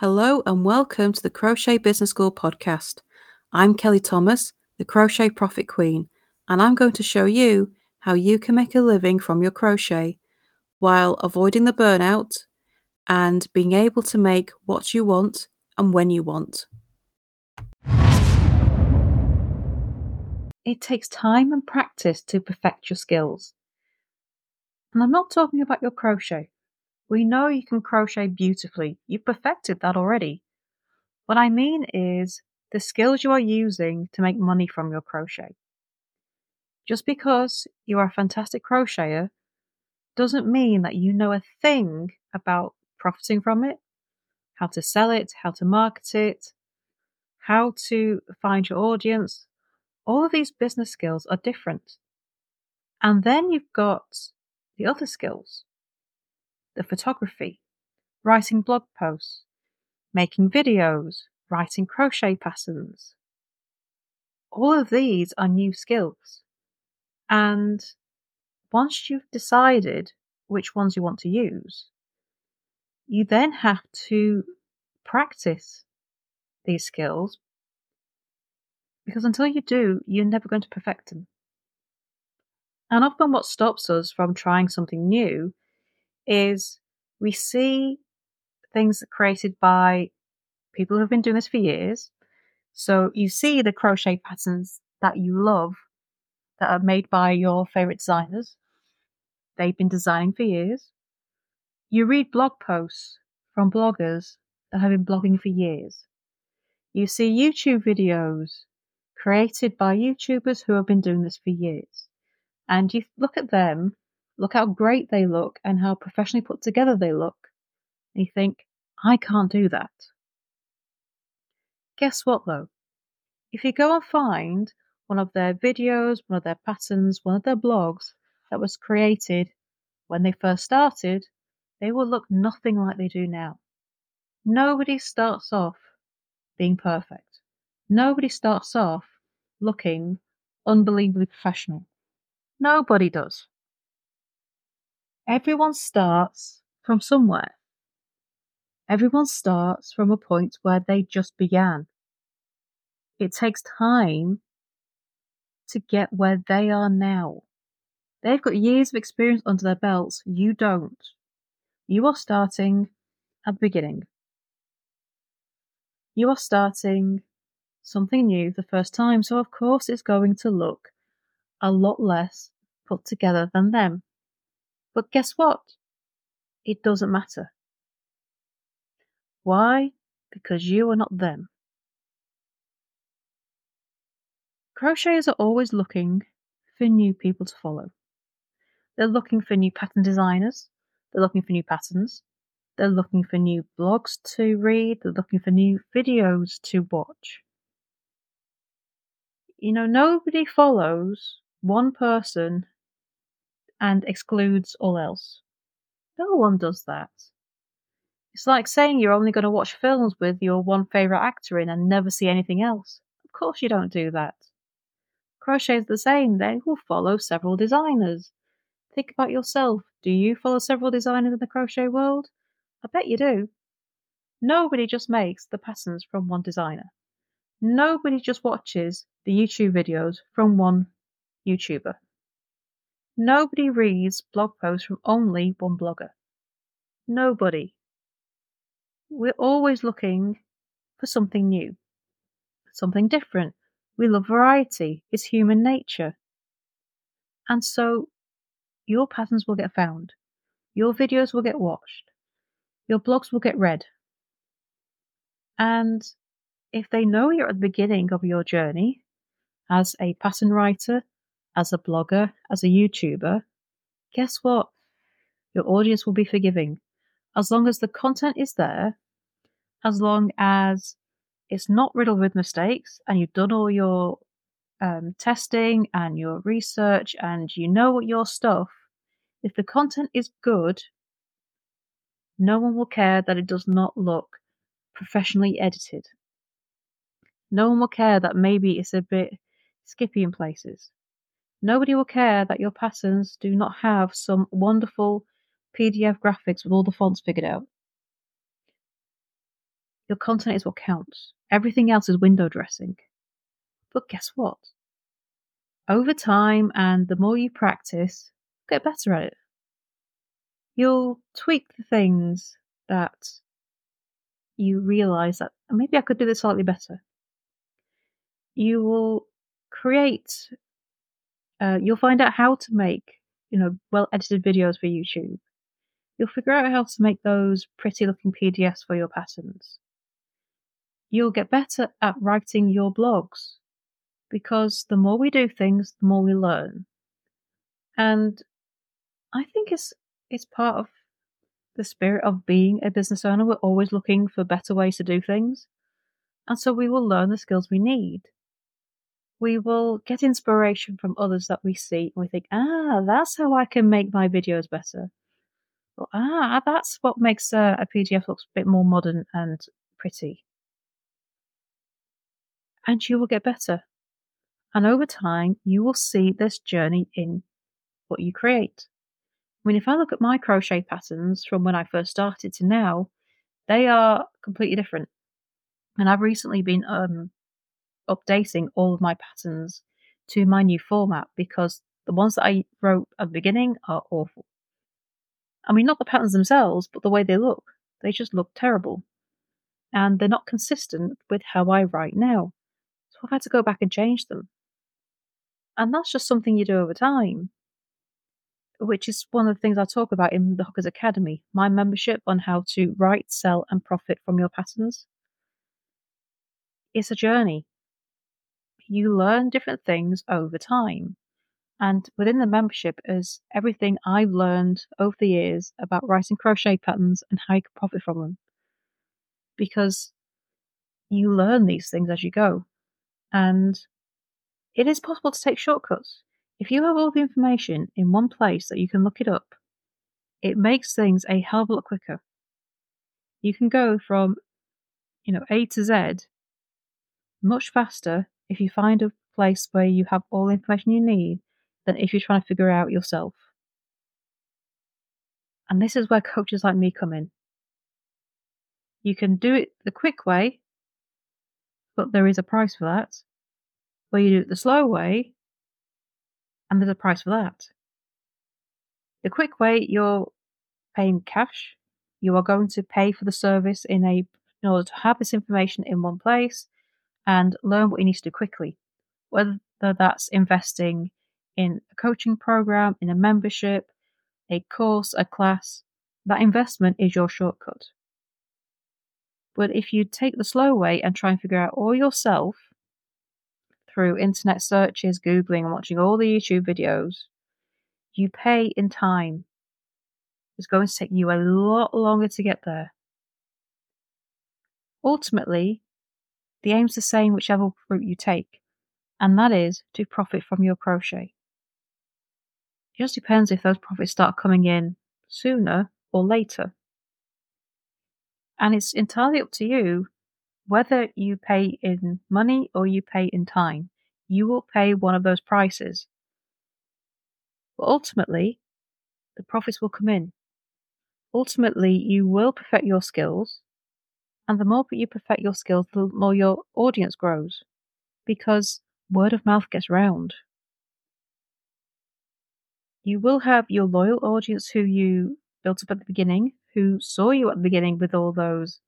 Hello and welcome to the Crochet Business School podcast. I'm Kelly Thomas, the Crochet Profit Queen, and I'm going to show you how you can make a living from your crochet while avoiding the burnout and being able to make what you want and when you want. It takes time and practice to perfect your skills. And I'm not talking about your crochet. We know you can crochet beautifully. You've perfected that already. What I mean is the skills you are using to make money from your crochet. Just because you are a fantastic crocheter doesn't mean that you know a thing about profiting from it, how to sell it, how to market it, how to find your audience. All of these business skills are different. And then you've got the other skills the photography, writing blog posts, making videos, writing crochet patterns. All of these are new skills. And once you've decided which ones you want to use, you then have to practice these skills because until you do, you're never going to perfect them. And often, what stops us from trying something new is we see things created by people who have been doing this for years. So you see the crochet patterns that you love that are made by your favorite designers. They've been designing for years. You read blog posts from bloggers that have been blogging for years. You see YouTube videos created by YouTubers who have been doing this for years. And you look at them Look how great they look and how professionally put together they look. And you think, I can't do that. Guess what though? If you go and find one of their videos, one of their patterns, one of their blogs that was created when they first started, they will look nothing like they do now. Nobody starts off being perfect. Nobody starts off looking unbelievably professional. Nobody does. Everyone starts from somewhere. Everyone starts from a point where they just began. It takes time to get where they are now. They've got years of experience under their belts. You don't. You are starting at the beginning. You are starting something new the first time, so of course it's going to look a lot less put together than them. But guess what? It doesn't matter. Why? Because you are not them. Crocheters are always looking for new people to follow. They're looking for new pattern designers. They're looking for new patterns. They're looking for new blogs to read. They're looking for new videos to watch. You know, nobody follows one person and excludes all else. No one does that. It's like saying you're only going to watch films with your one favourite actor in and never see anything else. Of course, you don't do that. Crochet is the same, they will follow several designers. Think about yourself. Do you follow several designers in the crochet world? I bet you do. Nobody just makes the patterns from one designer. Nobody just watches the YouTube videos from one YouTuber. Nobody reads blog posts from only one blogger. Nobody. We're always looking for something new, something different. We love variety, it's human nature. And so your patterns will get found, your videos will get watched, your blogs will get read. And if they know you're at the beginning of your journey as a pattern writer, as a blogger, as a YouTuber, guess what? Your audience will be forgiving. As long as the content is there, as long as it's not riddled with mistakes and you've done all your um, testing and your research and you know what your stuff, if the content is good, no one will care that it does not look professionally edited. No one will care that maybe it's a bit skippy in places. Nobody will care that your patterns do not have some wonderful PDF graphics with all the fonts figured out. Your content is what counts. Everything else is window dressing. But guess what? Over time and the more you practice, get better at it. You'll tweak the things that you realize that maybe I could do this slightly better. You will create, uh, you'll find out how to make, you know, well edited videos for YouTube. You'll figure out how to make those pretty looking PDFs for your patterns. You'll get better at writing your blogs because the more we do things, the more we learn. And I think it's it's part of the spirit of being a business owner. We're always looking for better ways to do things. And so we will learn the skills we need. We will get inspiration from others that we see and we think, ah, that's how I can make my videos better. Or, ah, that's what makes a, a PDF look a bit more modern and pretty. And you will get better. And over time, you will see this journey in what you create. I mean, if I look at my crochet patterns from when I first started to now, they are completely different. And I've recently been um, updating all of my patterns to my new format because the ones that I wrote at the beginning are awful. I mean, not the patterns themselves, but the way they look. They just look terrible. And they're not consistent with how I write now. So I've had to go back and change them. And that's just something you do over time which is one of the things I talk about in the Hookers Academy, my membership on how to write, sell, and profit from your patterns. It's a journey. You learn different things over time. And within the membership is everything I've learned over the years about writing crochet patterns and how you can profit from them. Because you learn these things as you go. And it is possible to take shortcuts. If you have all the information in one place that you can look it up, it makes things a hell of a lot quicker. You can go from, you know, A to Z much faster if you find a place where you have all the information you need than if you're trying to figure out yourself. And this is where coaches like me come in. You can do it the quick way, but there is a price for that. Where you do it the slow way, and there's a price for that. The quick way, you're paying cash. You are going to pay for the service in a in order to have this information in one place and learn what you need to do quickly. Whether that's investing in a coaching program, in a membership, a course, a class, that investment is your shortcut. But if you take the slow way and try and figure out all yourself, through internet searches, Googling, and watching all the YouTube videos, you pay in time. It's going to take you a lot longer to get there. Ultimately, the aim's the same whichever route you take, and that is to profit from your crochet. It just depends if those profits start coming in sooner or later. And it's entirely up to you whether you pay in money or you pay in time, you will pay one of those prices. But ultimately, the profits will come in. Ultimately, you will perfect your skills, and the more you perfect your skills, the more your audience grows because word of mouth gets round. You will have your loyal audience who you built up at the beginning, who saw you at the beginning with all those,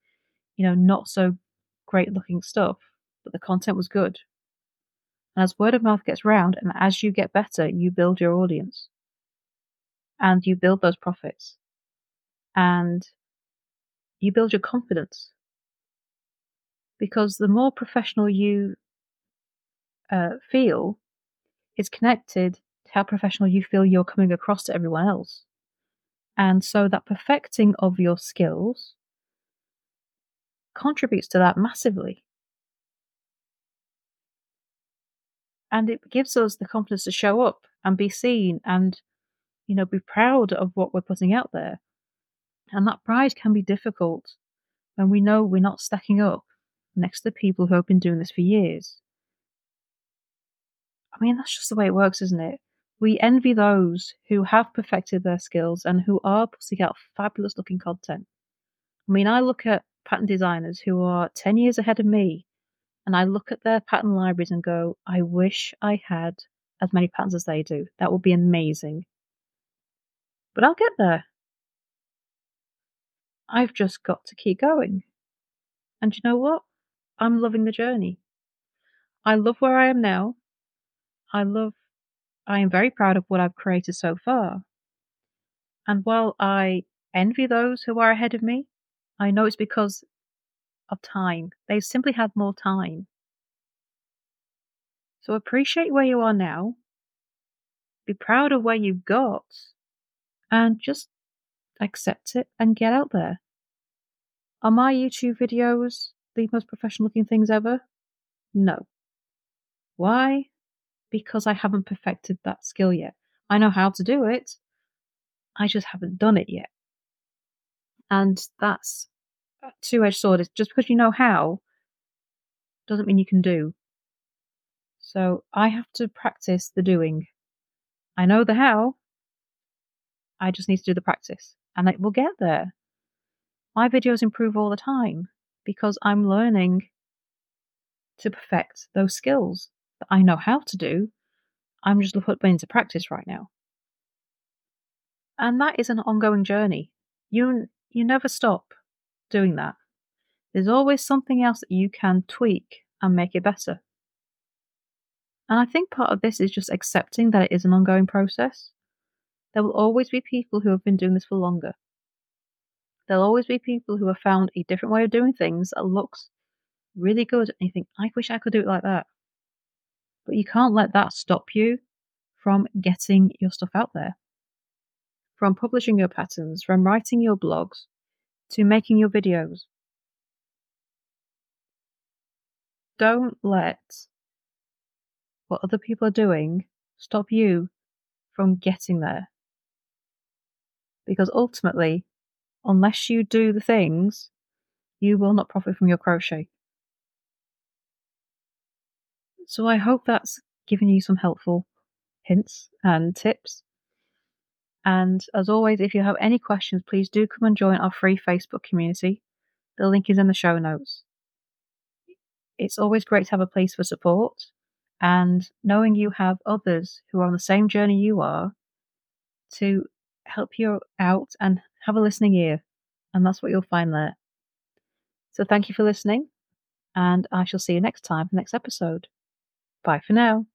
you know, not so great looking stuff, but the content was good. And as word of mouth gets round, and as you get better, you build your audience. And you build those profits. And you build your confidence. Because the more professional you uh, feel, is connected to how professional you feel you're coming across to everyone else. And so that perfecting of your skills contributes to that massively. And it gives us the confidence to show up and be seen and, you know, be proud of what we're putting out there. And that pride can be difficult when we know we're not stacking up next to the people who have been doing this for years. I mean, that's just the way it works, isn't it? We envy those who have perfected their skills and who are putting out fabulous looking content. I mean, I look at pattern designers who are 10 years ahead of me and I look at their pattern libraries and go, I wish I had as many patterns as they do. That would be amazing. But I'll get there. I've just got to keep going. And you know what? I'm loving the journey. I love where I am now. I love, I am very proud of what I've created so far. And while I envy those who are ahead of me, I know it's because of time. They've simply had more time. So appreciate where you are now. Be proud of where you've got. And just accept it and get out there. Are my YouTube videos the most professional looking things ever? No. Why? Because I haven't perfected that skill yet. I know how to do it, I just haven't done it yet. And that's a two edged sword. It's just because you know how doesn't mean you can do. So I have to practice the doing. I know the how, I just need to do the practice and it will get there. My videos improve all the time because I'm learning to perfect those skills that I know how to do. I'm just putting into practice right now. And that is an ongoing journey. You you never stop doing that. There's always something else that you can tweak and make it better. And I think part of this is just accepting that it is an ongoing process. There will always be people who have been doing this for longer. There'll always be people who have found a different way of doing things that looks really good, and you think, I wish I could do it like that. But you can't let that stop you from getting your stuff out there. From publishing your patterns, from writing your blogs, to making your videos. Don't let what other people are doing stop you from getting there. Because ultimately, unless you do the things, you will not profit from your crochet. So I hope that's given you some helpful hints and tips. And as always, if you have any questions, please do come and join our free Facebook community. The link is in the show notes. It's always great to have a place for support, and knowing you have others who are on the same journey you are to help you out and have a listening ear. And that's what you'll find there. So thank you for listening, and I shall see you next time, for next episode. Bye for now.